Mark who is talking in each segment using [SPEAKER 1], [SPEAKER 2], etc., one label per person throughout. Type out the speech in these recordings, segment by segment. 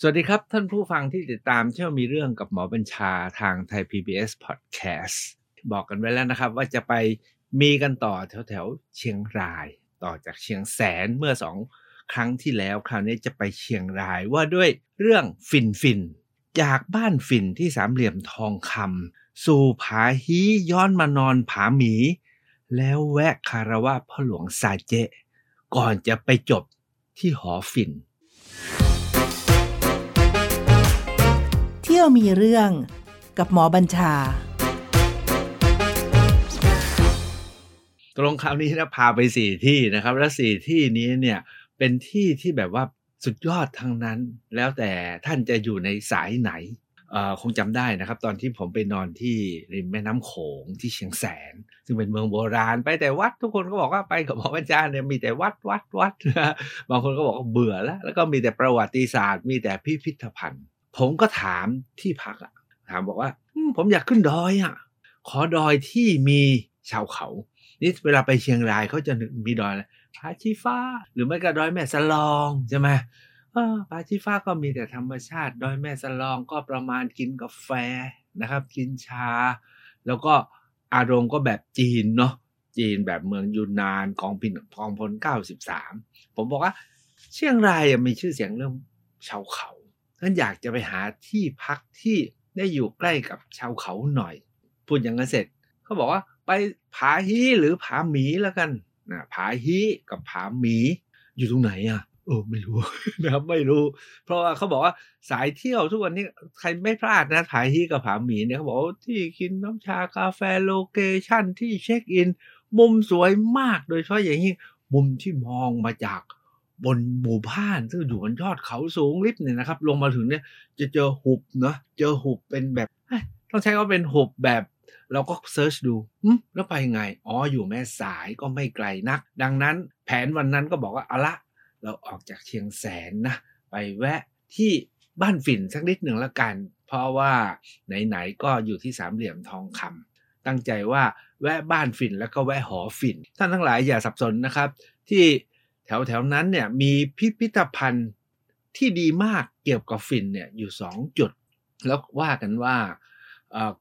[SPEAKER 1] สวัสดีครับท่านผู้ฟังที่ติดตามเที่ยวมีเรื่องกับหมอบัญชาทางไทย PBS Podcast บอกกันไว้แล้วนะครับ ว่าจะไปมีกันต่อแถวแถวๆเชียงรายต่อจากเชียงแสนเมื่อสองครั้งที่แล้ว คราวนี้จะไปเชียงรายว่าด้วยเรื่องฝิ่นฝิ่นจากบ้านฝิ่นที่สามเหลี่ยมทองคำสู่ผาฮีย้อนมานอนผาหมี แล้วแวะคารวะพ่อหลวงซาเจ ก่อนจะไปจบที่หอฟิน่
[SPEAKER 2] ยวมีเรื่องกับหมอบัญชา
[SPEAKER 1] ตรงคราวนี้นะพาไปสี่ที่นะครับ และสี่ที่นี้เนี่ยเป็นที่ที่แบบว่าสุดยอดทั้งนั้น แล้วแต่ท่านจะอยู่ในสายไหนคงจำได้นะครับ ตอนที่ผมไปนอนที่ริมแม่น้ำโขงที่เชียงแสน ซึ่งเป็นเมืองโบราณ ไปแต่วัดทุกคนก็บอกว่าไปกับหมออาจารย์เนี่ยมีแต่วัดวัดวัดนะบางคนก็บอกว่าเบื่อแล้ว แล้วก็มีแต่ประวัติศาสตร์ มีแต่พิพิธภัณฑ์ ผมก็ถามที่พักอะถามบอกว่าผมอยากขึ้นดอยอะขอดอยที่มีชาวเขา นี่เวลาไปเชียงรายเขาจะมีดอยอะไรผาชีฟ้า หรือไม่ก็ดอยแม่สลองใช่ไหมผาชีฟ้าก็มีแต่ธรรมชาติ ดอยแม่สลองก็ประมาณกินกาแฟนะครับ กินชา แล้วก็อารมณ์ก็แบบจีนเนาะจีนแบบเมืองยูนนานกองพินกองพล 93 ผมบอกว่า เชียงรายมีชื่อเสียงเรื่องชาวเขา ท่านอยากจะไปหาที่พักที่ได้อยู่ใกล้กับชาวเขาหน่อย พูดอย่างนั้นเสร็จเขาบอกว่าไปผาฮีหรือผาหมีแล้วกันนะผาฮีกับผาหมี อยู่ตรงไหนอะเออไม่รู้นะครับไม่รู้ เพราะว่าเขาบอกว่าสายเที่ยวทุกวันนี้ใครไม่พลาดนะผาฮีกับผาหมีเนี่ยเขาบอกที่กินน้ำชากาแฟ location ที่เช็คอิน มุมสวยมากโดยเฉพาะอย่างยิ่งมุมที่มองมาจาก บนหมู่บ้านซึ่งอยู่บนยอดเขาสูงลิฟต์เนี่ยนะครับ ลงมาถึงเนี่ยจะเจอหุบเนาะเจอหุบเป็นแบบต้องใช้ว่าเป็นหุบแบบเราก็ search ดูแล้วไปไง อ๋อ อยู่แม่สายก็ไม่ไกลนัก ดังนั้นแผนวันนั้นก็บอกว่าเอาละเราออกจากเชียงแสนนะ ไปแวะที่บ้านฝิ่นสักนิดหนึ่งละกัน เพราะว่าไหนๆก็อยู่ที่สามเหลี่ยมทองคำตั้งใจว่าแวะบ้านฝิ่นแล้วก็แวะหอฝิ่นท่านทั้งหลายอย่าสับสนนะครับ ที่ แถวๆนั้นเนี่ยมีพิพิธภัณฑ์ที่ดีมากเกี่ยวกับฝิ่นเนี่ยอยู่สองจุด แล้วว่ากันว่า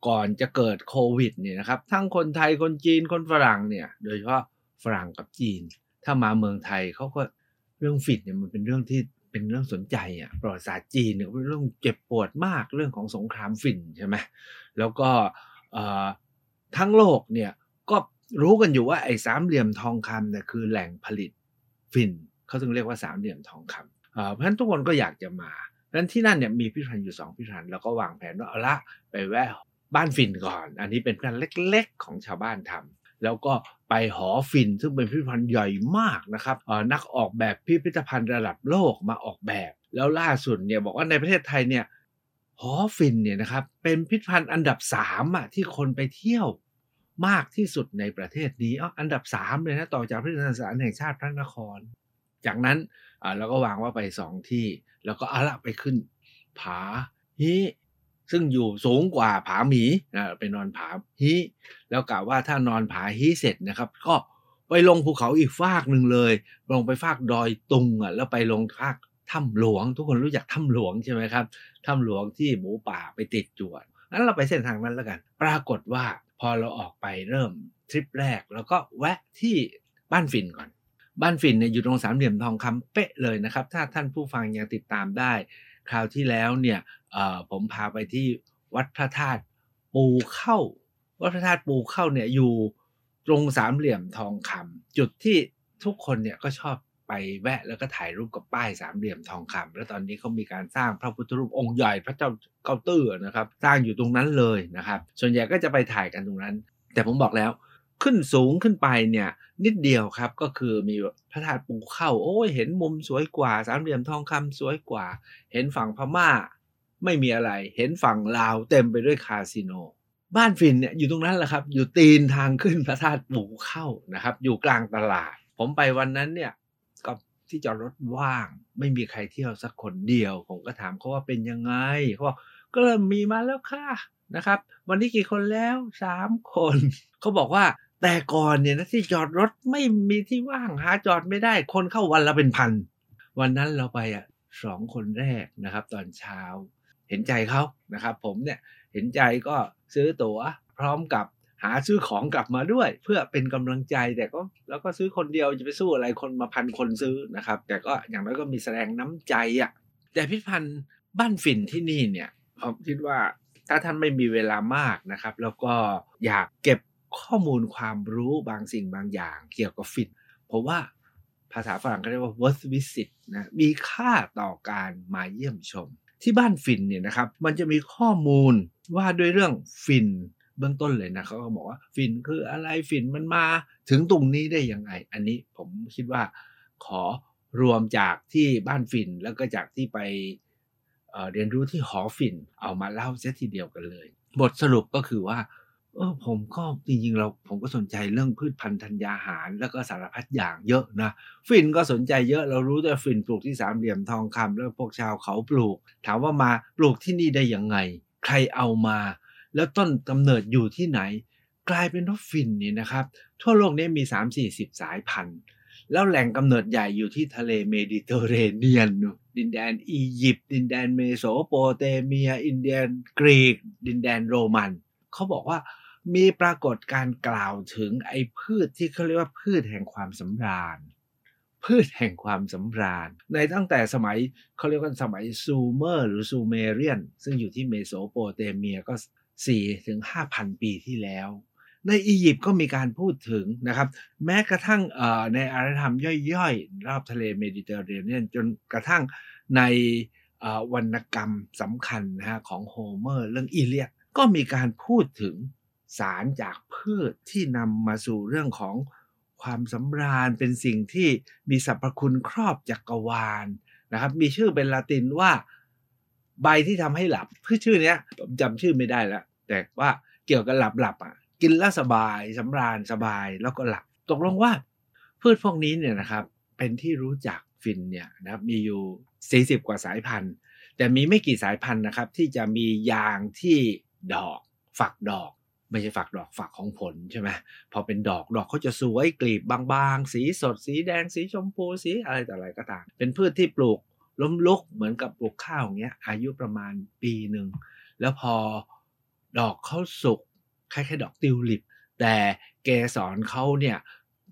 [SPEAKER 1] ก่อนจะเกิดโควิดเนี่ยนะครับทั้งคนไทยคนจีนคนฝรั่งเนี่ยโดยเฉพาะฝรั่งกับจีน ถ้ามาเมืองไทยเขาก็เรื่องฝิ่นเนี่ยมันเป็นเรื่องที่เป็นเรื่องสนใจอะประวัติศาสตร์จีนเนี่ยเป็นเรื่องเจ็บปวดมากเรื่องของสงครามฝิ่นใช่ไหมแล้วก็ทั้งโลกเนี่ยก็รู้กันอยู่ว่าไอ้สามเหลี่ยมทองคำเนี่ยคือแหล่งผลิต ฝิ่นเขาถึงเรียกว่าสามเหลี่ยมทองคำเพราะฉะนั้นทุกคนก็อยากจะมาเพราะฉะนั้นที่นั่นเนี่ยมีพิพิธภัณฑ์อยู่สองพิพิธภัณฑ์แล้วก็วางแผนว่าเอาละไปแวะบ้านฝิ่นก่อน อันนี้เป็นพิพิธภัณฑ์เล็กๆของชาวบ้านทำแล้วก็ไปหอฝิ่นซึ่งเป็นพิพิธภัณฑ์ใหญ่มากนะครับนักออกแบบพิพิธภัณฑ์ระดับโลกมาออกแบบ แล้วล่าสุดเนี่ยบอกว่าในประเทศไทยเนี่ยหอฝิ่นเนี่ยนะครับเป็นพิพิธภัณฑ์อันดับสามอะที่คนไปเที่ยว มากที่สุดในประเทศนี้อ๋ออันดับสามเลยนะ ต่อจากพิพิธภัณฑ์สถานแห่งชาติพระนคร จากนั้นเราก็วางว่าไปสองที่ แล้วก็เอาละไปขึ้น ผาฮีซึ่งอยู่สูงกว่าผาหมีนะไปนอนผาฮีแล้วกล่าวว่าถ้านอนผาฮีเสร็จนะครับ ก็ไปลงภูเขาอีกฟากหนึ่งเลย ลงไปฟากดอยตุงอะแล้วไปลงฟากถ้ำหลวง ทุกคนรู้จักถ้ำหลวงใช่ไหมครับถ้ำหลวงที่หมูป่าไปติดจวดงั้นเราไปเส้นทางนั้นแล้วกัน ปรากฏว่า อเราออกไปเริ่มทริปแรก แล้วก็แวะที่บ้านฟินก่อน บ้านฝิ่นเนี่ยอยู่ตรงสามเหลี่ยมทองคำเป๊ะเลยนะครับ ถ้าท่านผู้ฟังยังติดตามได้ คราวที่แล้วเนี่ยผมพาไปที่วัดพระธาตุปูเข้า วัดพระธาตุปูเข้าเนี่ยอยู่ตรงสามเหลี่ยมทองคำจุดที่ทุกคนเนี่ยก็ชอบ ไปแวะแล้วก็ถ่ายรูปกับป้ายสามเหลี่ยมทองคำแล้วตอนนี้เขามีการสร้างพระพุทธรูปองค์ใหญ่พระเจ้าเกาตื้อนะครับสร้างอยู่ตรงนั้นเลยนะครับ ส่วนใหญ่ก็จะไปถ่ายกันตรงนั้น แต่ผมบอกแล้วขึ้นสูงขึ้นไปเนี่ยนิดเดียวครับก็คือมีพระธาตุปูเข้าโอ้ยเห็นมุมสวยกว่า สามเหลี่ยมทองคำสวยกว่า เห็นฝั่งพม่า ไม่มีอะไร เห็นฝั่งลาวเต็มไปด้วยคาสิโน บ้านฟินเนี่ยอยู่ตรงนั้นแหละครับ อยู่ตีนทางขึ้นพระธาตุปูเข้านะครับ อยู่กลางตลาด ผมไปวันนั้นเนี่ย ที่จอดรถว่าง ไม่มีใครเที่ยวสักคนเดียว ผมก็ถามเขาว่าเป็นยังไงเขาบอกก็เริ่มมีมาแล้วค่ะนะครับ วันนี้กี่คนแล้วสามคนเขาบอกว่าแต่ก่อนเนี่ยนะที่จอดรถไม่มีที่ว่างหาจอดไม่ได้ คนเข้าวันละเป็นพัน วันนั้นเราไปอะสองคนแรกนะครับ ตอนเช้า เห็นใจเขานะครับ ผมเนี่ยเห็นใจก็ซื้อตั๋วพร้อมกับ หาซื้อของกลับมาด้วย เพื่อเป็นกำลังใจแต่ก็แล้วก็ซื้อคนเดียวจะไปสู้อะไรคนมาพันคนซื้อนะครับ แต่ก็อย่างน้อยก็มีแสดงน้ำใจอะ่ะแต่พิพิธภัณฑ์บ้านฝิ่นที่นี่เนี่ยผมคิดว่าถ้าท่านไม่มีเวลามากนะครับ แล้วก็อยากเก็บข้อมูลความรู้บางสิ่งบางอย่าง เกี่ยวกับฝิ่นผมว่าภาษาฝรั่งเขาเรียกว่า worth visit นะมีค่าต่อการมาเยี่ยมชม ที่บ้านฝิ่นเนี่ยนะครับ มันจะมีข้อมูลว่าด้วยเรื่องฝิ่น เบื้องต้นเลยนะเขาก็บอกว่าฝิ่นคืออะไรฝิ่นมันมาถึงตรงนี้ได้ยังไง อันนี้ผมคิดว่าขอรวมจากที่บ้านฝิ่นแล้วก็จากที่ไปเเรียนรู้ที่หอฝิ่นเอามาเล่าเสียทีเดียวกันเลย บทสรุปก็คือว่าเออผมก็จริงๆเราผมก็สนใจเรื่องพืชพันธุ์ธัญญาหาร แล้วก็สารพัดอย่างเยอะนะฟินก็สนใจเยอะเรารู้แต่ฟินปลูกที่สามเหลี่ยมทองคำแล้วพวกชาวเขาปลูก ถามว่ามาปลูกที่นี่ได้ยังไง ใครเอามา แล้วต้นกำเนิดอยู่ที่ไหน กลายเป็นว่าฝิ่นนี่นะครับ ทั่วโลกนี้มี 3-40 สายพันธุ์ แล้วแหล่งกำเนิดใหญ่อยู่ที่ทะเลเมดิเตอร์เรเนียน ดินแดนอียิปต์ดินแดนเมโสโปเตเมีย อินเดียนกรีก ดินแดนโรมัน เขาบอกว่ามีปรากฏการกล่าวถึงไอ้พืชที่เขาเรียกว่าพืชแห่งความสำราญ พืชแห่งความสำราญ ในตั้งแต่สมัยเขาเรียกว่าสมัยซูเมอร์หรือซูเมเรียน ซึ่งอยู่ที่เมโสโปเตเมียก็ 4ถึง5,000 ปีที่แล้ว ในอียิปต์ก็มีการพูดถึงนะครับ แม้กระทั่งในอารยธรรมย่อยๆ รอบทะเลเมดิเตอร์เรเนียนจนกระทั่งในวรรณกรรมสำคัญนะฮะของโฮเมอร์เรื่องอีเลียดก็มีการพูดถึงสารจากพืชที่นำมาสู่เรื่องของความสำราญเป็นสิ่งที่มีสรรพคุณครอบจักรวาลนะครับ มีชื่อเป็นลาตินว่า ใบที่ทำให้หลับพืชชื่อเนี้ยผมจำชื่อไม่ได้แล้วแต่ว่าเกี่ยวกับหลับหลับอะ กินแล้วสบายสำราญสบายแล้วก็หลับ ตกลงว่า พืชพวกนี้เนี่ยนะครับ เป็นที่รู้จักฟินเนี่ยนะครับมีอยู่ 40 กว่าสายพันธุ์ แต่มีไม่กี่สายพันธุ์นะครับ ที่จะมียางที่ดอก ฝักดอก ไม่ใช่ฝักดอกฝักของผลใช่ไหมพอเป็นดอกดอกเขาจะสวยกลีบบางๆ สีสด สีแดง สีชมพูสีอะไรต่อะไรก็ตาม เป็นพืชที่ปลูก ล้มลุกเหมือนกับปลูกข้าวอย่างเงี้ย อายุประมาณปีหนึ่ง แล้วพอดอกเขาสุกคล้ายๆดอกติวลิป แต่เกสรเขาเนี่ย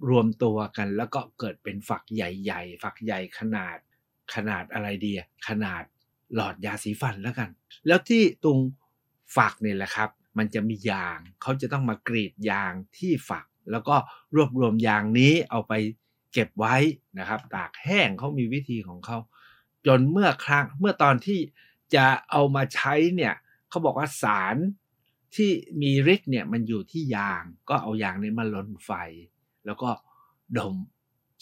[SPEAKER 1] รวมตัวกันแล้วก็เกิดเป็นฝักใหญ่ๆ ฝักใหญ่ขนาดขนาดอะไรดีขนาดหลอดยาสีฟันแล้วกัน แล้วที่ตรงฝักเนี่ยแหละครับ มันจะมียางเขาจะต้องมากรีดยางที่ฝัก แล้วก็รวบรวมยางนี้เอาไปเก็บไว้นะครับ ตากแห้งเขามีวิธีของเขา จนเมื่อครั้งเมื่อตอนที่จะเอามาใช้เนี่ยเขาบอกว่าสารที่มีฤทธิ์เนี่ยมันอยู่ที่ยาง ก็เอายางนี้มาลนไฟ แล้วก็ดม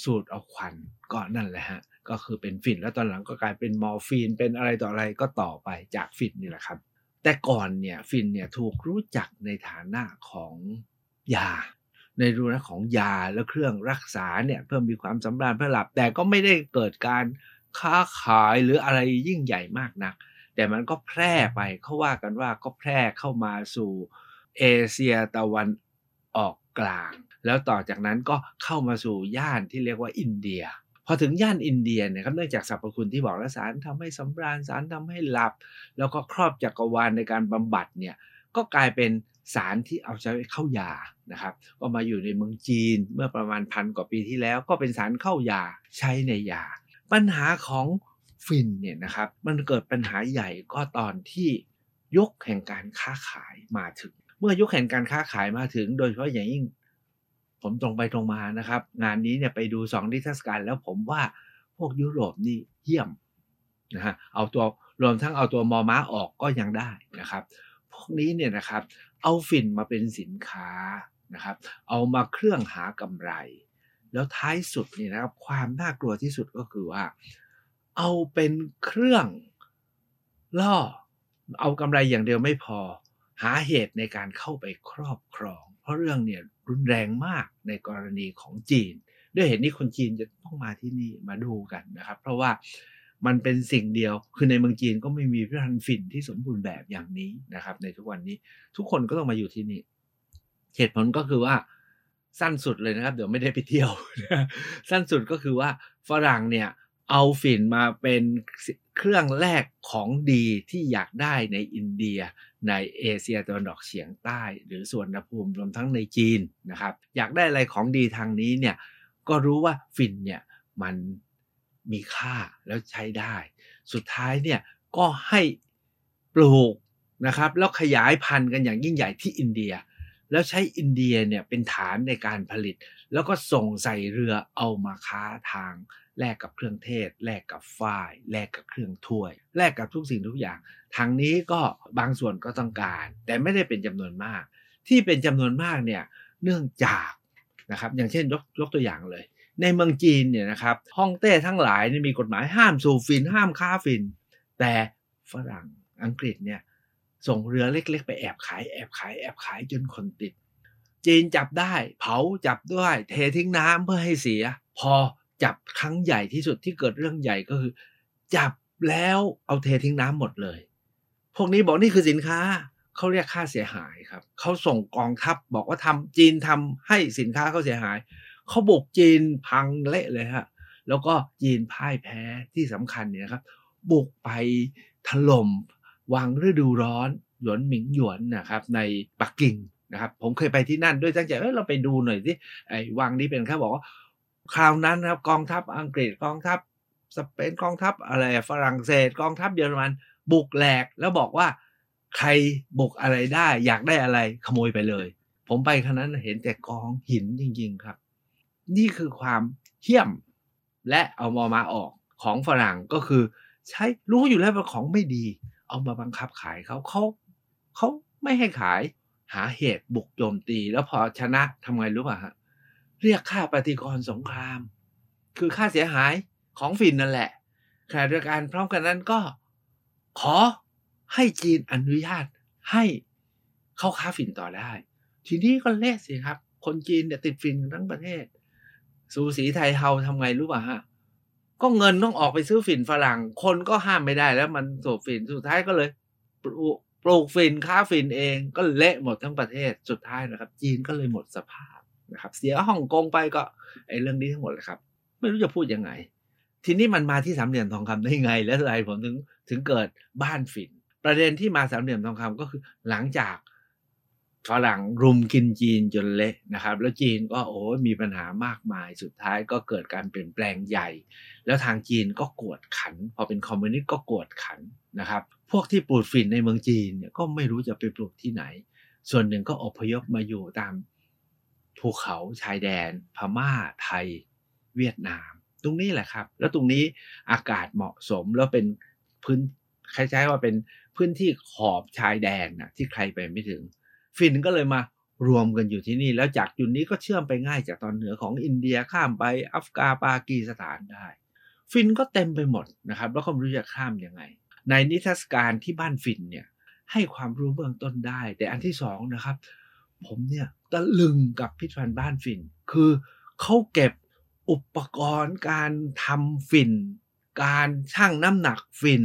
[SPEAKER 1] สูดเอาควันก็นั่นแหละฮะก็คือเป็นฝิ่นแล้วตอนหลังก็กลายเป็นมอร์ฟีนเป็นอะไรต่ออะไรก็ต่อไปจากฝิ่นนี่แหละครับ แต่ก่อนเนี่ยฝิ่นเนี่ยถูกรู้จักในฐานะของยา ในรูนะของยาและเครื่องรักษาเนี่ยเพิ่มมีความสำราญเพื่อหลับแต่ก็ไม่ได้เกิดการ ค้าขายหรืออะไรยิ่งใหญ่มากนัก แต่มันก็แพร่ไปเขาว่ากันว่าก็แพร่เข้ามาสู่เอเชียตะวันออกกลาง แล้วต่อจากนั้นก็เข้ามาสู่ย่านที่เรียกว่าอินเดีย พอถึงย่านอินเดียเนี่ยครับเนื่องจากสรรพคุณที่บอกแล้วสารทำให้สำราญสารทำให้หลับ แล้วก็ครอบจักรวาลในการบำบัดเนี่ยก็กลายเป็นสารที่เอาใช้เข้ายานะครับก็มาอยู่ในเมืองจีนเมื่อประมาณพันกว่าปีที่แล้ว ก็เป็นสารเข้ายาใช้ในยา ปัญหาของฟินเนี่ยนะครับมันเกิดปัญหาใหญ่ก็ตอนที่ยุคแห่งการค้าขายมาถึง เมื่อยุคแห่งการค้าขายมาถึง โดยเฉพาะอย่างยิ่ง ผมตรงไปตรงมานะครับ งานนี้เนี่ยไปดูสองนิทรรศการแล้วผมว่าพวกยุโรปนี่เยี่ยมนะฮะเอาตัวรวมทั้งเอาตัวมอม้าออกก็ยังได้นะครับ พวกนี้เนี่ยนะครับ เอาฝิ่นมาเป็นสินค้านะครับ เอามาเครื่องหากำไร แล้วท้ายสุดนี่นะครับ ความน่ากลัวที่สุดก็คือว่า เอาเป็นเครื่องล่อ เอากำไรอย่างเดียวไม่พอ หาเหตุในการเข้าไปครอบครอง เพราะเรื่องเนี่ยรุนแรงมากในกรณีของจีน ด้วยเหตุนี้คนจีนจะต้องมาที่นี่มาดูกันนะครับ เพราะว่ามันเป็นสิ่งเดียว คือในเมืองจีนก็ไม่มีพิพิธภัณฑ์ฝิ่นที่สมบูรณ์แบบอย่างนี้นะครับ ในทุกวันนี้ทุกคนก็ต้องมาอยู่ที่นี่ เหตุผลก็คือว่า สั้นสุดเลยนะครับ เดี๋ยวไม่ได้ไปเที่ยว สั้นสุดก็คือว่าฝรั่งเนี่ยเอาฝิ่นมาเป็นเครื่องแรกของดีที่อยากได้ในอินเดีย ในเอเชียตะวันออกเฉียงใต้ หรือส่วนภูมิรวมทั้งในจีนนะครับ อยากได้อะไรของดีทางนี้เนี่ยก็รู้ว่าฝิ่นเนี่ยมันมีค่าแล้วใช้ได้ สุดท้ายเนี่ยก็ให้ปลูกนะครับแล้วขยายพันธุ์กันอย่างยิ่งใหญ่ที่อินเดีย แล้วใช้อินเดียเนี่ยเป็นฐานในการผลิต แล้วก็ส่งใส่เรือเอามาค้าทางแลกกับเครื่องเทศแลกกับฝ้ายแลกกับเครื่องถ้วยแลกกับทุกสิ่งทุกอย่างทางนี้ก็บางส่วนก็ต้องการ แต่ไม่ได้เป็นจำนวนมาก ที่เป็นจำนวนมากเนี่ยเนื่องจากนะครับอย่างเช่นยกยกตัวอย่างเลย ในเมืองจีนเนี่ยนะครับฮ่องเต้ทั้งหลายนี่มีกฎหมายห้ามสูบฟินห้ามค้าฟิน แต่ฝรั่งอังกฤษเนี่ย ส่งเรือเล็ก ๆ ไปแอบขายแอบขายแอบขายจนคนติด จีนจับได้ เผาจับด้วย เททิ้งน้ำเพื่อให้เสีย พอจับครั้งใหญ่ที่สุดที่เกิดเรื่องใหญ่ก็คือ จับแล้วเอาเททิ้งน้ำหมดเลย พวกนี้บอกนี่คือสินค้าเขาเรียกค่าเสียหายครับเขาส่งกองทัพบอกว่าทำจีนทำให้สินค้าเขาเสียหายเขาบุกจีนพังเละเลยฮะแล้วก็จีนพ่ายแพ้ที่สำคัญเนี่ยครับบุกไปถล่ม วังฤดูร้อน หยวนหมิงหยวนนะครับในปักกิ่งนะครับผมเคยไปที่นั่นด้วยตั้งใจเออเราไปดูหน่อยสิไอ้วังนี้เป็นแค่บอกว่าคราวนั้นครับกองทัพอังกฤษกองทัพสเปนกองทัพอะไรฝรั่งเศสกองทัพเยอรมันบุกแหลกแล้วบอกว่าใครบุกอะไรได้ อยากได้อะไรขโมยไปเลย ผมไปครั้นั้นเห็นแต่กองหินจริง ๆครับ นี่คือความเที่ยมและเอามามาออกของฝรั่งก็คือ ใช้รู้อยู่แล้วว่าของไม่ดี เอามาบังคับขายเขาเขาเขาไม่ให้ขายหาเหตุบุกโจมตี แล้วพอชนะทำไงรู้ป่ะฮะเรียกค่าปฏิกรสงคราม คือค่าเสียหายของฟินนั่นแหละขณะเดียวกันพร้อมกันนั้นก็ ขอให้จีนอนุญาตให้เข้าค้าฝิ่นต่อได้ ทีนี้ก็เละสิครับ คนจีนเนี่ยติดฝิ่นทั้งประเทศ สูสีไทยเฮาทำไงรู้ป่ะฮะ ก็เงินต้องออกไปซื้อฝิ่นฝรั่ง คนก็ห้ามไม่ได้แล้วมันสูบฝิ่นสุดท้ายก็เลยปลูกปลูกฝิ่นค้าฝิ่นเองก็เละหมดทั้งประเทศสุดท้ายนะครับ จีนก็เลยหมดสภาพนะครับ เสียฮ่องกงไปก็ไอ้เรื่องนี้ทั้งหมดเลยครับ ไม่รู้จะพูดยังไง ทีนี้มันมาที่สามเหลี่ยมทองคำได้ไง และอะไรผมถึงถึงเกิดบ้านฝิ่น ประเด็นที่มาสามเหลี่ยมทองคำก็คือหลังจาก ฝรั่งรุมกินจีนจนเละนะครับ แล้วจีนก็โอ้มีปัญหามากมายสุดท้ายก็เกิดการเปลี่ยนแปลงใหญ่ แล้วทางจีนก็กวดขัน พอเป็นคอมมิวนิสต์ก็กวดขันนะครับ พวกที่ปลูกฝิ่นในเมืองจีนเนี่ยก็ไม่รู้จะไปปลูกที่ไหน ส่วนหนึ่งก็อพยพมาอยู่ตามภูเขาชายแดน พม่าไทย เวียดนาม ตรงนี้แหละครับ แล้วตรงนี้อากาศเหมาะสมแล้วเป็นพื้นคล้ายๆว่าเป็นพื้นที่ขอบชายแดนนะที่ใครไปไม่ถึง ฟินก็เลยมารวมกันอยู่ที่นี่ แล้วจากจุดนี้ก็เชื่อมไปง่ายจากตอนเหนือของอินเดียข้ามไปอัฟกาปากีสถานได้ ฟินก็เต็มไปหมดนะครับ แล้วก็ไม่รู้จะข้ามยังไง ในนิทรรศการที่บ้านฟินเนี่ยให้ความรู้เบื้องต้นได้ แต่อันที่สองนะครับ ผมเนี่ยตะลึงกับพิพิธภัณฑ์บ้านฟิน คือเขาเก็บอุปกรณ์การทำฟิน การชั่งน้ำหนักฟิน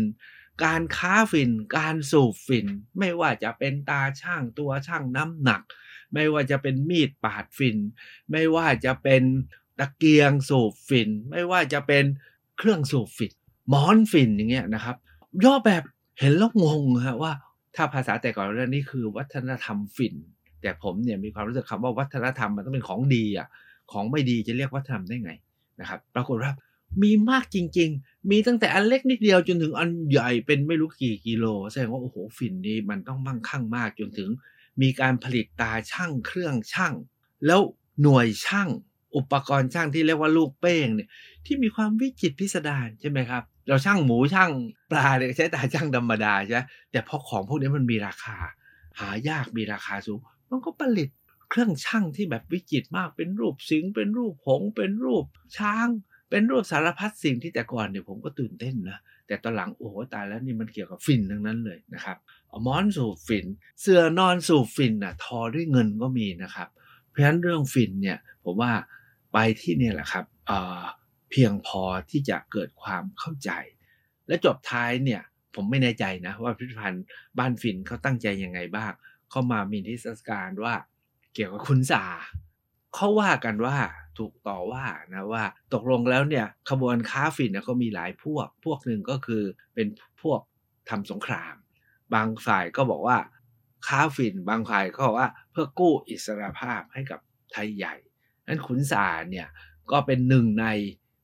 [SPEAKER 1] การค้าฝิ่น การสูบฝิ่น ไม่ว่าจะเป็นตาช่างตัวช่างน้ำหนัก ไม่ว่าจะเป็นมีดปาดฝิ่น ไม่ว่าจะเป็นตะเกียงสูบฝิ่น ไม่ว่าจะเป็นเครื่องสูบฝิ่นหมอนฝิ่นอย่างเงี้ยนะครับ ย่อแบบเห็นแล้วงงฮะว่าถ้าภาษาแต่ก่อนเรื่องนี้คือวัฒนธรรมฝิ่น แต่ผมเนี่ยมีความรู้สึกคำว่าวัฒนธรรมมันต้องเป็นของดีอะของไม่ดีจะเรียกวัฒนธรรมได้ไงนะครับ ปรากฏว่ามีมากจริง ๆ มีตั้งแต่อันเล็กนิดเดียวจนถึงอันใหญ่เป็นไม่รู้กี่กิโล แสดงว่าโอ้โหฝิ่นนี้มันต้องมั่งคั่งมากจนถึง มีการผลิตตาช่างเครื่องช่าง แล้วหน่วยช่างอุปกรณ์ช่างที่เรียกว่าลูกเป้งเนี่ยที่มีความวิจิตพิสดารใช่ไหมครับ เราช่างหมูช่างปลาเนี่ยใช้ตาช่างธรรมดาใช่ไหมแต่พอของพวกนี้มันมีราคา หายากมีราคาสูง มันก็ผลิตเครื่องช่างที่แบบวิจิตมากเป็นรูปสิงเป็นรูปหงเป็นรูปช้าง เป็นรูปสารพัดสิ่งที่แต่ก่อนเนี่ยผมก็ตื่นเต้นนะ แต่ตอนหลังโอ้โหตายแล้วนี่มันเกี่ยวกับฟินทั้งนั้นเลยนะครับเอมอนสูบฟิน เสื้อนอนสูบฟินน่ะทอด้วยเงินก็มีนะครับ เพราะฉะนั้นเรื่องฟินเนี่ยผมว่าไปที่เนี่ยแหละครับเเพียงพอที่จะเกิดความเข้าใจ และจบท้ายเนี่ยผมไม่แน่ใจนะว่าพิพิธภัณฑ์บ้านฟินเขาตั้งใจยังไงบ้าง เขามามีนิทรรศการว่าเกี่ยวกับคุณสาเขาว่ากันว่า ถูกต่อว่านะว่าตกลงแล้วเนี่ยขบวนค้าฝิ่นเนี่ยก็มีหลายพวก พวกหนึ่งก็คือเป็นพวกทำสงคราม บางฝ่ายก็บอกว่าค้าฝิ่น บางฝ่ายก็บอกว่าเพื่อกู้อิสรภาพให้กับไทยใหญ่นั้นขุนสารเนี่ยก็เป็นหนึ่งใน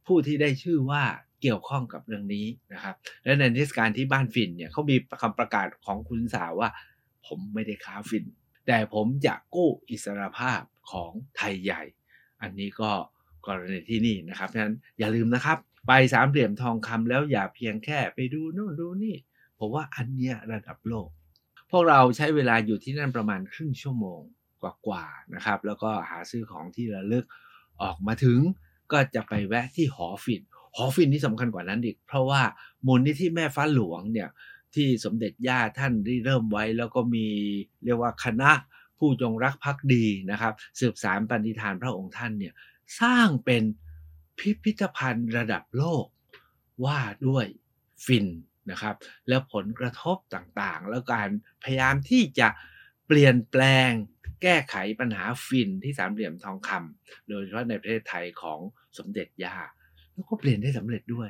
[SPEAKER 1] ผู้ที่ได้ชื่อว่าเกี่ยวข้องกับเรื่องนี้นะครับ และในเทศกาลที่บ้านฝิ่นเนี่ยเขามีคำประกาศของขุนสาว่า ผมไม่ได้ค้าฝิ่น แต่ผมจะกู้อิสรภาพของไทยใหญ่ อันนี้ก็กรณีที่นี่นะครับฉะนั้นอย่าลืมนะครับ ไปสามเหลี่ยมทองคำแล้วอย่าเพียงแค่ไปดูโน่นดูนี่ผมว่าอันเนี้ยระดับโลก พวกเราใช้เวลาอยู่ที่นั่นประมาณครึ่งชั่วโมงกว่าๆนะครับ แล้วก็หาซื้อของที่ระลึกออกมาถึงก็จะไปแวะที่หอฝิ่นหอฝิ่นนี่สำคัญกว่านั้นอีก เพราะว่ามูลนิธิแม่ฟ้าหลวงเนี่ยที่สมเด็จย่าท่านได้เริ่มไว้แล้วก็มีเรียกว่าคณะ ผู้จงรักภักดีนะครับ สืบสารปณิธานพระองค์ท่านเนี่ยสร้างเป็นพิพิธภัณฑ์ระดับโลกว่าด้วยฝิ่นนะครับ แล้วผลกระทบต่างๆ แล้วการพยายามที่จะเปลี่ยนแปลงแก้ไขปัญหาฝิ่นที่สามเหลี่ยมทองคำโดยเฉพาะในประเทศไทยของสมเด็จย่าแล้วก็เปลี่ยนได้สำเร็จด้วย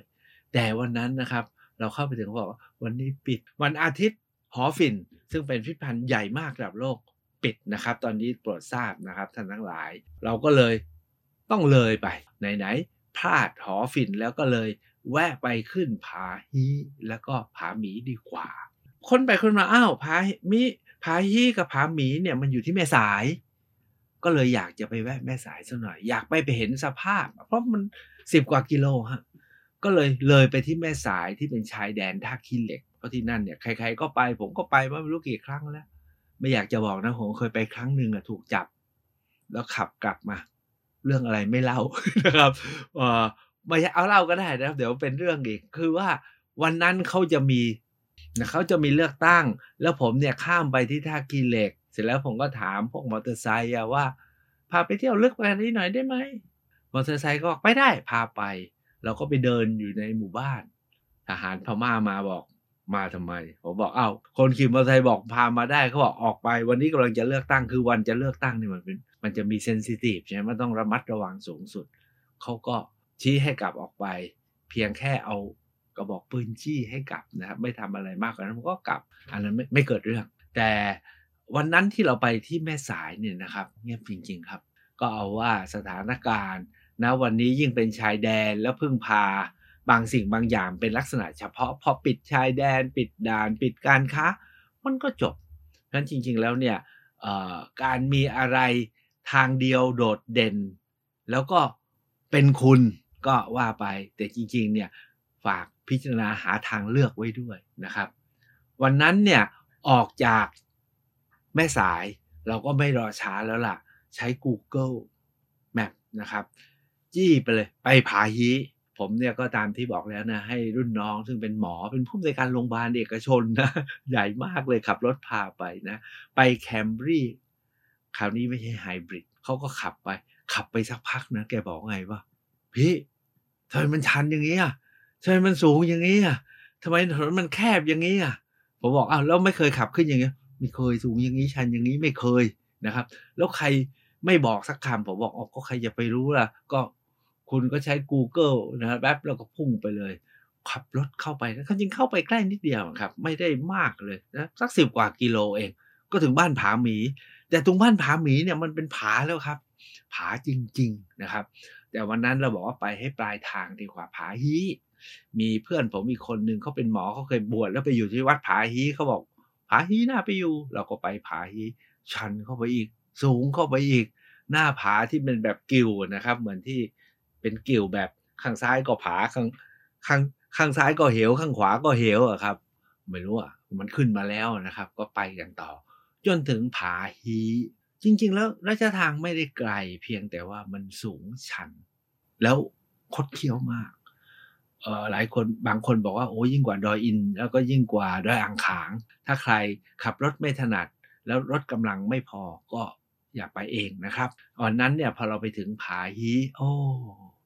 [SPEAKER 1] แต่วันนั้นนะครับ เราเข้าไปถึงเขาบอกว่าวันนี้ปิดวันอาทิตย์หอฝิ่น ซึ่งเป็นพิพิธภัณฑ์ใหญ่มากระดับโลก ปิดนะครับ ตอนนี้โปรดทราบนะครับท่านทั้งหลาย เราก็เลยต้องเลยไป ไหนๆพลาดหอฟินแล้วก็เลยแวะไปขึ้นผาฮีแล้วก็ผาหมีดีกว่า คนไปคนมาอ้าวผามีผาฮีกับผาหมีเนี่ยมันอยู่ที่แม่สาย ก็เลยอยากจะไปแวะแม่สายสักหน่อย อยากไปไปเห็นสภาพ เพราะมันสิบกว่ากิโลฮะก็เลยเลยไปที่แม่สายที่เป็นชายแดนท่าขี้เหล็ก เพราะที่นั่นเนี่ยใคร ๆ ก็ไป ผมก็ไปมาไม่รู้กี่ครั้งแล้ว ไม่อยากจะบอกนะผมเคยไปครั้งหนึ่งอะถูกจับ แล้วขับกลับมา เรื่องอะไรไม่เล่านะครับเออไม่เอาเล่าก็ได้นะครับ เดี๋ยวเป็นเรื่องอีก คือว่าวันนั้นเขาจะมีเขาจะมีเลือกตั้ง แล้วผมเนี่ยข้ามไปที่ท่ากีเหล็ก เสร็จแล้วผมก็ถามพวกมอเตอร์ไซค์ว่าพาไปเที่ยวลึกไปนี้หน่อยได้ไหมมอเตอร์ไซค์ก็บอกไม่ได้พาไป เราก็ไปเดินอยู่ในหมู่บ้าน ทหารพม่ามาบอก มาทำไมผมบอกเอา้าคนขี่มอเตอร์ไซค์บอกพามาได้เขาบอกออกไป วันนี้กำลังจะเลือกตั้งคือวันจะเลือกตั้งนี่มันเป็นมันจะมีเซนซิทีฟใช่ไหมมันต้องระมัดระวังสูงสุดเขาก็ชี้ให้กลับออกไป เพียงแค่เอากระบอกปืนจี้ให้กลับนะครับไม่ทำอะไรมากกว่านั้นก็กลับ อันนั้นไม่ไม่เกิดเรื่อง แต่วันนั้นที่เราไปที่แม่สายเนี่ยนะครับ เงียบจริง ๆครับ ก็เอาว่าสถานการณ์นะวันนี้ยิ่งเป็นชายแดนแล้วพึ่งพา บางสิ่งบางอย่างเป็นลักษณะเฉพาะพอปิดชายแดน ปิดด่าน ปิดการค้า มันก็จบเพราะฉะนั้นจริงๆแล้วเนี่ยการมีอะไรทางเดียวโดดเด่น แล้วก็เป็นคุณก็ว่าไป แต่จริงๆเนี่ยฝากพิจารณาหาทางเลือกไว้ด้วยนะครับ วันนั้นเนี่ยออกจากแม่สายเราก็ไม่รอช้าแล้วล่ะ ใช้ Google Map นะครับ จี้ไปเลยไปผาฮี ผมเนี่ยก็ตามที่บอกแล้วนะให้รุ่นน้องซึ่งเป็นหมอเป็นผู้ในการโรงพยาบาลเอกชนนะใหญ่มากเลยขับรถพาไปนะ ไปแคมบรีคราวนี้ไม่ใช่ไฮบริดเขาก็ขับไป ขับไปสักพักนะ แกบอกไงว่าพี่ทำไมมันชันอย่างนี้อะทำไมมันสูงอย่างนี้อะทำไมถนนมันแคบอย่างนี้อะผมบอกอ้าวแล้วไม่เคยขับขึ้นอย่างนี้ไม่เคยสูงอย่างนี้ชันอย่างนี้ไม่เคยนะครับ แล้วใครไม่บอกสักคำผมบอกอ๋อก็ใครจะไปรู้ล่ะ ก็ คุณก็ใช้ Google นะแป๊บแล้วก็พุ่งไปเลย ขับรถเข้าไปนะจริงเข้าไปใกล้นิดเดียวครับ ไม่ได้มากเลยนะสักสิบกว่ากิโลเอง ก็ถึงบ้านผาหมี แต่ตรงบ้านผาหมีเนี่ยมันเป็นผาแล้วครับ ผาจริง ๆนะครับ แต่วันนั้นเราบอกว่าไปให้ปลายทางดีกว่าผาฮีมีเพื่อนผมอีกคนหนึ่งเขาเป็นหมอเขาเคยบวชแล้วไปอยู่ที่วัดผาฮีเขาบอกผาฮีน่าไปอยู่ เราก็ไปผาฮีชันเข้าไปอีก สูงเข้าไปอีก หน้าผาที่เป็นแบบกิวนะครับ เหมือนที่ เป็นกิวแบบข้างซ้ายก็ผาข้างข้างข้างซ้ายก็เหว ข้างขวาก็เหวอะครับ ไม่รู้อะมันขึ้นมาแล้วนะครับ ก็ไปกันต่อ จนถึงผาฮีจริง ๆ แล้วระยะทางไม่ได้ไกล เพียงแต่ว่ามันสูงชัน แล้วคดเคี้ยวมากเออหลายคนบางคนบอกว่าโอ้ยิ่งกว่าดอยอิน แล้วก็ยิ่งกว่าดอยอ่างขาง ถ้าใครขับรถไม่ถนัด แล้วรถกำลังไม่พอก็ อย่าไปเองนะครับวันนั้นเนี่ยพอเราไปถึงผาฮีโอ้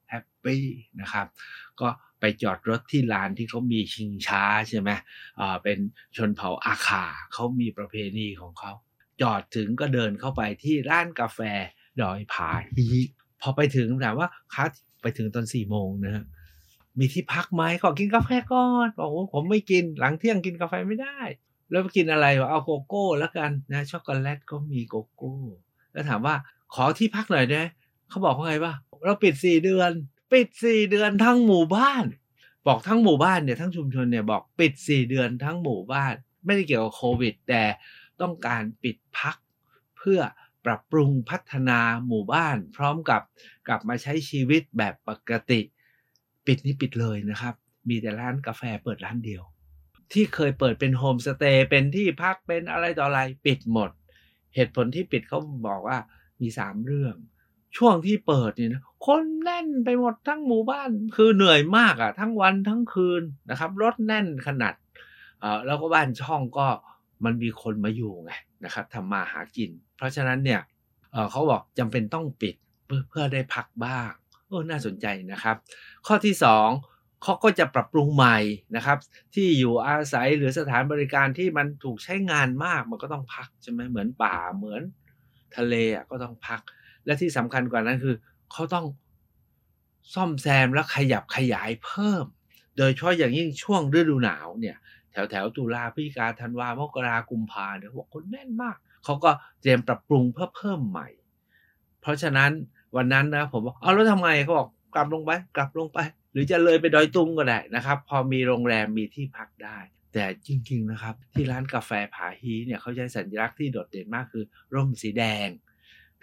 [SPEAKER 1] happy นะครับ ก็ไปจอดรถที่ลานที่เขามีชิงช้าใช่ไหมอ่าเป็นชนเผ่าอาข่าเขามีประเพณีของเขา จอดถึงก็เดินเข้าไปที่ร้านกาแฟดอยผาฮีพอไปถึงถามว่าค้าไปถึงตอนสี่โมงนะฮะมีที่พักไหมขอกินกาแฟก่อนบอกว่าผมไม่กินหลังเที่ยงกินกาแฟไม่ได้ แล้วกินอะไรวะเอาโกโก้แล้วกันนะช็อกโกแลตก็มีโกโก้ แล้วถามว่าขอที่พักหน่อยได้เขาบอกว่าไงว่าเราปิดสี่เดือน ปิดสี่เดือนทั้งหมู่บ้าน บอกทั้งหมู่บ้านเนี่ยทั้งชุมชนเนี่ยบอกปิดสี่เดือนทั้งหมู่บ้าน ไม่ได้เกี่ยวกับโควิด แต่ต้องการปิดพักเพื่อปรับปรุงพัฒนาหมู่บ้าน พร้อมกับกลับมาใช้ชีวิตแบบปกติ ปิดนี่ปิดเลยนะครับ มีแต่ร้านกาแฟเปิดร้านเดียว ที่เคยเปิดเป็นโฮมสเตย์เป็นที่พักเป็นอะไรต่ออะไรปิดหมด เหตุผลที่ปิดเขาบอกว่ามีสามเรื่อง ช่วงที่เปิดเนี่ยนะคนแน่นไปหมดทั้งหมู่บ้านคือเหนื่อยมากอะ่ะ ทั้งวันทั้งคืนนะครับรถแน่นขนาดเออแล้วก็บ้านช่องก็มันมีคนมาอยู่ไงนะครับทำมาหากิน เพราะฉะนั้นเนี่ยเออเขาบอกจำเป็นต้องปิดเพื่อเพื่อได้พักบ้างโอ้น่าสนใจนะครับ ข้อที่สอง เขาก็จะปรับปรุงใหม่นะครับ ที่อยู่อาศัยหรือสถานบริการที่มันถูกใช้งานมากมันก็ต้องพักใช่ไหมเหมือนป่าเหมือนทะเลอะก็ต้องพัก และที่สำคัญกว่านั้นคือเขาต้องซ่อมแซมและขยับขยายเพิ่ม โดยเฉพาะอย่างยิ่งช่วงฤดูหนาวเนี่ยแถวแถวตุลาพฤศจิกาธันวามกรากุมภาเนี่ยบอกคนแน่นมากเขาก็เตรียมปรับปรุงเพื่อเพิ่มใหม่ เพราะฉะนั้นวันนั้นนะผมบอกเอาแล้วทำไงเขาบอกกลับลงไป กลับลงไป หรือจะเลยไปดอยตุงก็ได้นะครับ พอมีโรงแรมมีที่พักได้ แต่จริงๆนะครับ ที่ร้านกาแฟผาฮีเนี่ยเขาใช้สัญลักษณ์ที่โดดเด่นมากคือร่มสีแดง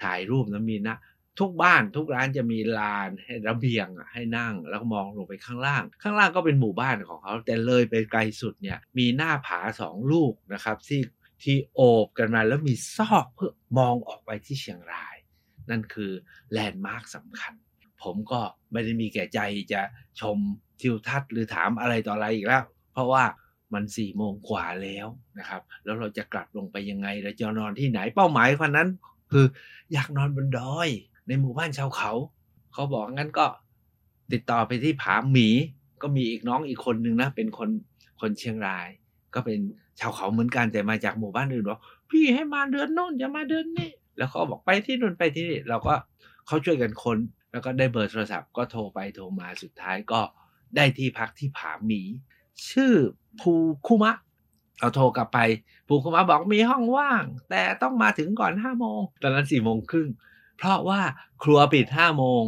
[SPEAKER 1] ถ่ายรูปนะมีนะทุกบ้านทุกร้านจะมีลานให้ระเบียงอะให้นั่งแล้วก็มองลงไปข้างล่าง ข้างล่างก็เป็นหมู่บ้านของเขาแต่เลยไปไกลสุดเนี่ยมีหน้าผาสองลูกนะครับ ที่ที่โอบกันมาแล้วมีซอกเพื่อมองออกไปที่เชียงราย นั่นคือแลนด์มาร์คสำคัญ ผมก็ไม่ได้มีแก่ใจจะชมทิวทัศน์หรือถามอะไรต่ออะไรอีกแล้ว เพราะว่ามันสี่โมงกว่าแล้วนะครับ แล้วเราจะกลับลงไปยังไงเราจะนอนที่ไหนเป้าหมายคนนั้น คืออยากนอนบนดอย ในหมู่บ้านชาวเขา เขาบอกงั้นก็ติดต่อไปที่ผาหมี ก็มีอีกน้องอีกคนนึงนะ เป็นคนคนเชียงราย ก็เป็นชาวเขาเหมือนกันแต่มาจากหมู่บ้านอื่นบอกพี่ให้มาเดือนโน่นอย่ามาเดือนนี้แล้วเขาบอกไปที่นู่นไปที่นี่เราก็เขาช่วยกันคน แล้วก็ได้เบอร์โทรศัพท์ก็โทรไปโทรมาสุดท้ายก็ได้ที่พักที่ผาหมี ชื่อภูคุมะเราโทรกลับไปภูคุมะบอกมีห้องว่าง แต่ต้องมาถึงก่อนห้าโมงตอนนั้นสี่โมงครึ่งเพราะว่าครัวปิดห้าโมง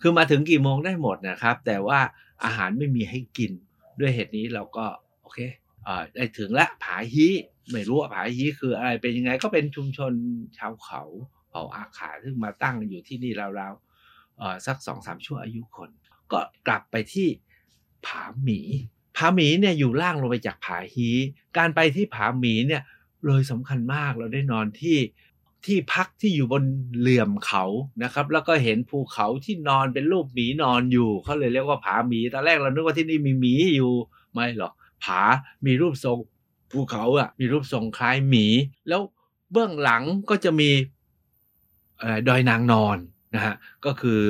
[SPEAKER 1] คือมาถึงกี่โมงได้หมดนะครับ แต่ว่าอาหารไม่มีให้กินด้วยเหตุนี้เราก็โอเคเออได้ถึงละผาฮีไม่รู้ว่าผาฮีคืออะไรเป็นยังไงก็เป็นชุมชนชาวเขาเผ่าอาขาซึ่งมาตั้งอยู่ที่นี่ราวๆ สักสองสามชั่วอายุคน ก็กลับไปที่ผาหมีผาหมีเนี่ยอยู่ล่างลงไปจากผาฮีการไปที่ผาหมีเนี่ยเลยสำคัญมากเราได้นอนที่ที่พักที่อยู่บนเหลื่อมเขานะครับ แล้วก็เห็นภูเขาที่นอนเป็นรูปหมีนอนอยู่เขาเลยเรียกว่าผาหมีตอนแรกเรานึกว่าที่นี่มีหมีอยู่ไม่หรอกผามีรูปทรงภูเขาอะมีรูปทรงคล้ายหมี แล้วเบื้องหลังก็จะมีดอยนางนอน นะฮะก็คือ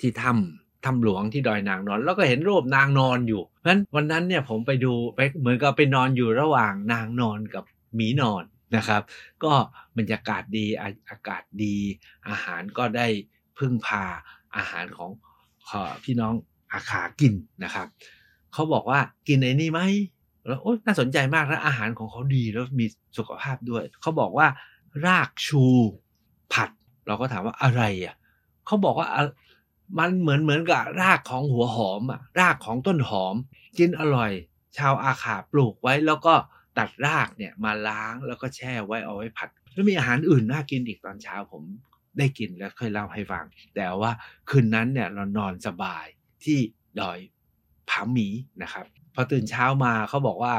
[SPEAKER 1] ที่ถ้ำถ้ำหลวงที่ดอยนางนอน แล้วก็เห็นรูปนางนอนอยู่เพราะฉะนั้นวันนั้นเนี่ยผมไปดูไปเหมือนกับไปนอนอยู่ระหว่างนางนอนกับหมีนอนนะครับ ก็บรรยากาศดีอาอากาศดี อาหารก็ได้พึ่งพาอาหารของอพี่น้องอาขากินนะครับเขาบอกว่ากินไอ้นี่ไหมแล้วโอ๊ยน่าสนใจมากแล้วอาหารของเขาดีแล้วมีสุขภาพด้วยเขาบอกว่ารากชูผัด เราก็ถามว่าอะไรอะเขาบอกว่ามันเหมือนเหมือนกับรากของหัวหอมอะรากของต้นหอม กินอร่อย ชาวอาขาปลูกไว้แล้วก็ตัดรากเนี่ยมาล้างแล้วก็แช่ไว้เอาไว้ผัด แล้วมีอาหารอื่นน่ากินอีกตอนเช้าผมได้กินแล้วเคยเล่าให้ฟัง แต่ว่าคืนนั้นเนี่ยเรานอนสบายที่ดอยผาหมีนะครับพอตื่นเช้ามาเขาบอกว่า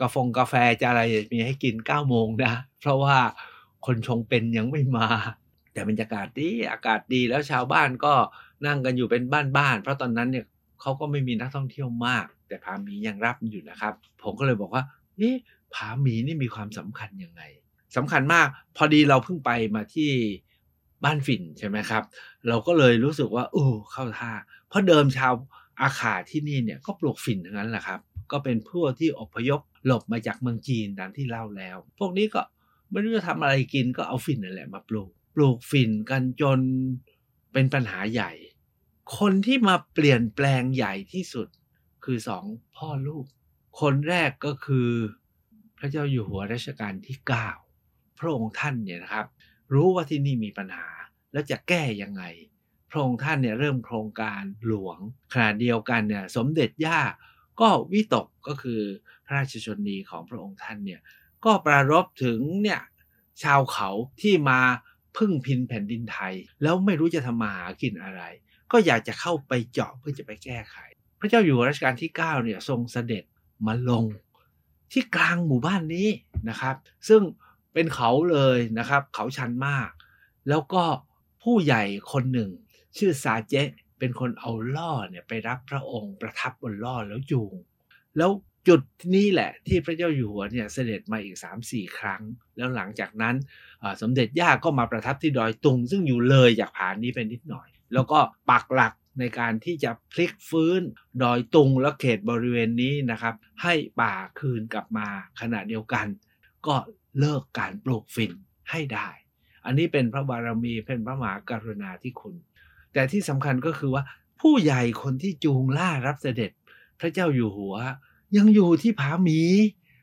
[SPEAKER 1] กาแฟกาแฟจะอะไรมีให้กิน9ก้าโมงนะ เพราะว่าคนชงเป็นยังไม่มา แต่บรรยากาศดีอากาศดีแล้วชาวบ้านก็นั่งกันอยู่เป็นบ้านๆเพราะตอนนั้นเนี่ยเขาก็ไม่มีนักท่องเที่ยวมาก แต่ผาหมียังรับอยู่นะครับ ผมก็เลยบอกว่าเอ๊ะผาหมีนี่มีความสำคัญยังไงสำคัญมากพอดีเราเพิ่งไปมาที่บ้านฝิ่นใช่ไหมครับ เราก็เลยรู้สึกว่าโอ้เข้าท่า เพราะเดิมชาวอาขาที่นี่เนี่ยก็ปลูกฝิ่นทั้งนั้นแหละครับ ก็เป็นพวกที่อพยพหลบมาจากเมืองจีนตามที่เล่าแล้ว พวกนี้ก็ไม่รู้จะทำอะไรกินก็เอาฝิ่นนั่นแหละมาปลูก ปลูกฝิ่นกันจนเป็นปัญหาใหญ่ คนที่มาเปลี่ยนแปลงใหญ่ที่สุดคือสองพ่อลูก คนแรกก็คือพระเจ้าอยู่หัวรัชกาลที่ 9 พระองค์ท่านเนี่ยนะครับ รู้ว่าที่นี่มีปัญหาแล้วจะแก้ยังไง พระองค์ท่านเนี่ยเริ่มโครงการหลวงขณะเดียวกันเนี่ยสมเด็จย่าก็วิตกก็คือพระราชชนนีของพระองค์ท่านเนี่ยก็ปรารบถึงเนี่ยชาวเขาที่มา พึ่งพินแผ่นดินไทย แล้วไม่รู้จะทำมาหากินอะไร ก็อยากจะเข้าไปเจาะเพื่อจะไปแก้ไข พระเจ้าอยู่หัวรัชกาลที่9เนี่ยทรงเสด็จมาลงที่กลางหมู่บ้านนี้นะครับ ซึ่งเป็นเขาเลยนะครับ เขาชันมาก แล้วก็ผู้ใหญ่คนหนึ่ง ชื่อซาเจเป็นคนเอาล่อเนี่ยไปรับพระองค์ประทับบนล่อแล้วจูง แล้ว จุดนี้แหละที่พระเจ้าอยู่หัวเนี่ยเสด็จมาอีก 3-4 ครั้ง แล้วหลังจากนั้นสมเด็จย่าก็มาประทับที่ดอยตุง ซึ่งอยู่เลยจากผานนี้เป็นนิดหน่อย แล้วก็ปักหลักในการที่จะพลิกฟื้นดอยตุงและเขตบริเวณนี้นะครับ ให้ป่าคืนกลับมาขณะเดียวกัน ก็เลิกการปลูกฝิ่นให้ได้ อันนี้เป็นพระบารมีเป็นพระมหากรุณาธิคุณ แต่ที่สำคัญก็คือว่าผู้ใหญ่คนที่จูงล่ารับเสด็จพระเจ้าอยู่หัว ยังอยู่ที่ผาหมี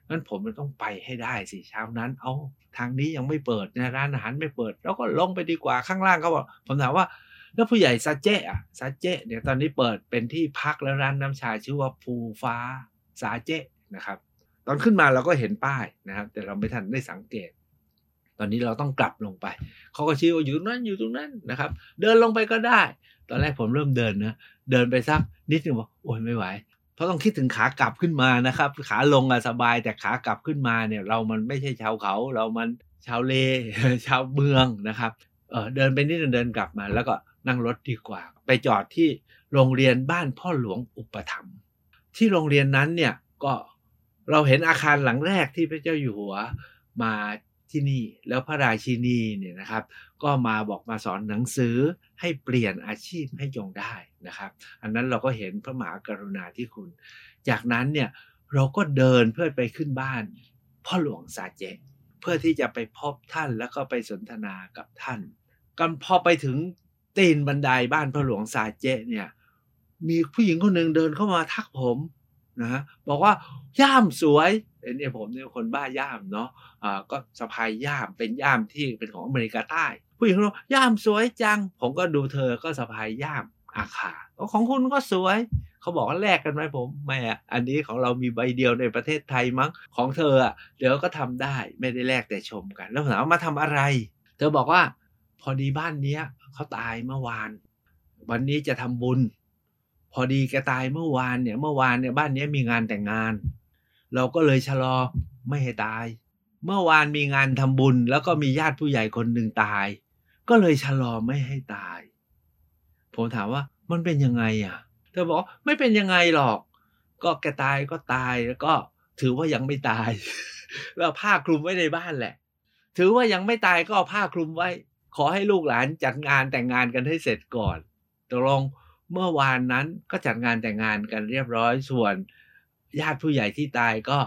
[SPEAKER 1] งั้นผมมันต้องไปให้ได้สิเช้านั้น เอาทางนี้ยังไม่เปิดนะร้านอาหารไม่เปิด แล้วก็ลงไปดีกว่าข้างล่างเขาบอกผมถามว่า แล้วผู้ใหญ่ซาเจอะซาเจเนี่ยตอนนี้เปิดเป็นที่พักแล้วร้านน้ำชาชื่อว่าภูฟ้าซาเจนะครับ ตอนขึ้นมาเราก็เห็นป้ายนะครับ แต่เราไม่ทันได้สังเกต ตอนนี้เราต้องกลับลงไปเขาก็ชี้ว่าอยู่ตรงนั้นอยู่ตรงนั้นนะครับ เดินลงไปก็ได้ ตอนแรกผมเริ่มเดินนะเดินไปสักนิดนึงบอกโอ้ยไม่ไหว เพราะต้องคิดถึงขากลับขึ้นมานะครับ ขาลงอะสบายแต่ขากลับขึ้นมาเนี่ย เรามันไม่ใช่ชาวเขา เรามันชาวเลชาวเมืองนะครับเออเดินไปนิดนึงเดินกลับมา แล้วก็นั่งรถดีกว่า ไปจอดที่โรงเรียนบ้านพ่อหลวงอุปถัมภ์ที่โรงเรียนนั้นเนี่ยก็เราเห็นอาคารหลังแรกที่พระเจ้าอยู่หัวมา ที่นี่ แล้วพระราชินีเนี่ยนะครับ ก็มาบอกมาสอนหนังสือให้เปลี่ยนอาชีพให้จงได้นะครับ อันนั้นเราก็เห็นพระมหากรุณาธิคุณ จากนั้นเนี่ยเราก็เดินเพื่อไปขึ้นบ้านพ่อหลวงซาเจเพื่อที่จะไปพบท่านแล้วก็ไปสนทนากับท่านกันพอไปถึงตีนบันไดบ้านพ่อหลวงซาเจเนี่ย มีผู้หญิงคนหนึ่งเดินเข้ามาทักผมนะบอกว่าย่ามสวย เนี่ยผมเนี่ยคนบ้าย่ามเนาะอ่าก็สะพายย่ามเป็นย่ามที่เป็นของอเมริกาใต้ ผู้หญิงเขาย่ามสวยจัง ผมก็ดูเธอก็สะพายย่ามอาคาของคุณก็สวยเขาบอกว่าแลกกันไหมผมไม่อะอันนี้ของเรามีใบเดียวในประเทศไทยมั้งของเธออะเดี๋ยวก็ทำได้ไม่ได้แลกแต่ชมกัน แล้วถามว่ามาทำอะไร เธอบอกว่าพอดีบ้านเนี้ยเขาตายเมื่อวาน วันนี้จะทำบุญ พอดีแกตายเมื่อวานเนี่ยเมื่อวานเนี่ยบ้านนี้มีงานแต่งงาน เราก็เลยชะลอไม่ให้ตาย เมื่อวานมีงานทำบุญ แล้วก็มีญาติผู้ใหญ่คนหนึ่งตาย ก็เลยชะลอไม่ให้ตาย ผมถามว่ามันเป็นยังไงอะ เธอบอกไม่เป็นยังไงหรอก ก็แกตายก็ตายแล้วก็ถือว่ายังไม่ตาย แล้วผ้าคลุมไว้ในบ้านแหละ ถือว่ายังไม่ตายก็เอาผ้าคลุมไว้ ขอให้ลูกหลานจัดงานแต่งงานกันให้เสร็จก่อนตกลงเมื่อวานนั้นก็จัดงานแต่งงานกันเรียบร้อยส่วน ญาติผู้ใหญ่ที่ตายก็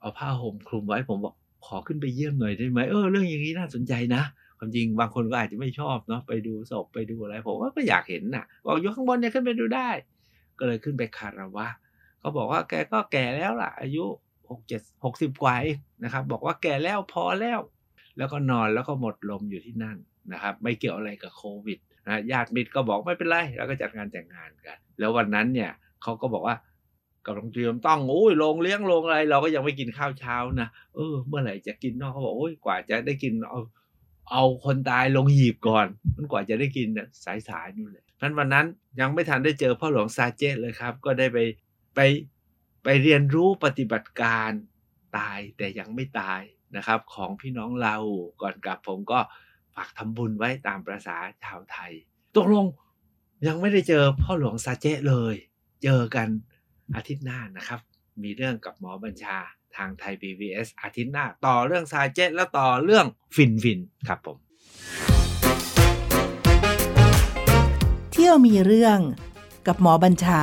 [SPEAKER 1] เอาผ้าห่มคลุมไว้ผมบอกขอขึ้นไปเยี่ยมหน่อยได้ไหมเออเรื่องอย่างนี้น่าสนใจนะความจริงบางคนก็อาจจะไม่ชอบเนาะไปดูศพไปดูอะไรผมว่าก็อยากเห็นน่ะบอกอยู่ข้างบนเนี่ยขึ้นไปดูได้ ก็เลยขึ้นไปคารวะเขาบอกว่าแกก็แก่แล้วล่ะ อายุหกเจ็ดหกสิบกว่านะครับ บอกว่าแก่แล้วพอแล้ว แล้วก็นอนแล้วก็หมดลมอยู่ที่นั่นนะครับ ไม่เกี่ยวอะไรกับโควิดนะญาติมิตรก็บอกไม่เป็นไร แล้วก็จัดงานแต่งงานกัน แล้ววันนั้นเนี่ยเขาก็บอกว่า กำลังเตรียมต้องโอ้ยลงเลี้ยงลงอะไร เราก็ยังไม่กินข้าวเช้านะเออ เมื่อไหร่จะกินเนาะเขาบอกโอ้ยกว่าจะได้กินเอาเอาคนตายลงหีบก่อน มันกว่าจะได้กินเนี่ยสายๆนู่นเลยนั้นวันนั้นยังไม่ทันได้เจอพ่อหลวงซาเจเลยครับ ก็ได้ไปไปไปเรียนรู้ปฏิบัติการตายแต่ยังไม่ตายนะครับ ของพี่น้องเราก่อนกลับผมก็ฝากทำบุญไว้ตามประษาชาวไทยตกลงยังไม่ได้เจอพ่อหลวงซาเจเลย เจอกัน อาทิตย์หน้านะครับ มีเรื่องกับหมอบัญชาทางไทย PBS อาทิตย์หน้า ต่อเรื่องซาเจแล้วต่อเรื่องฟินฟินครับผม
[SPEAKER 2] เที่ยวมีเรื่องกับหมอบัญชา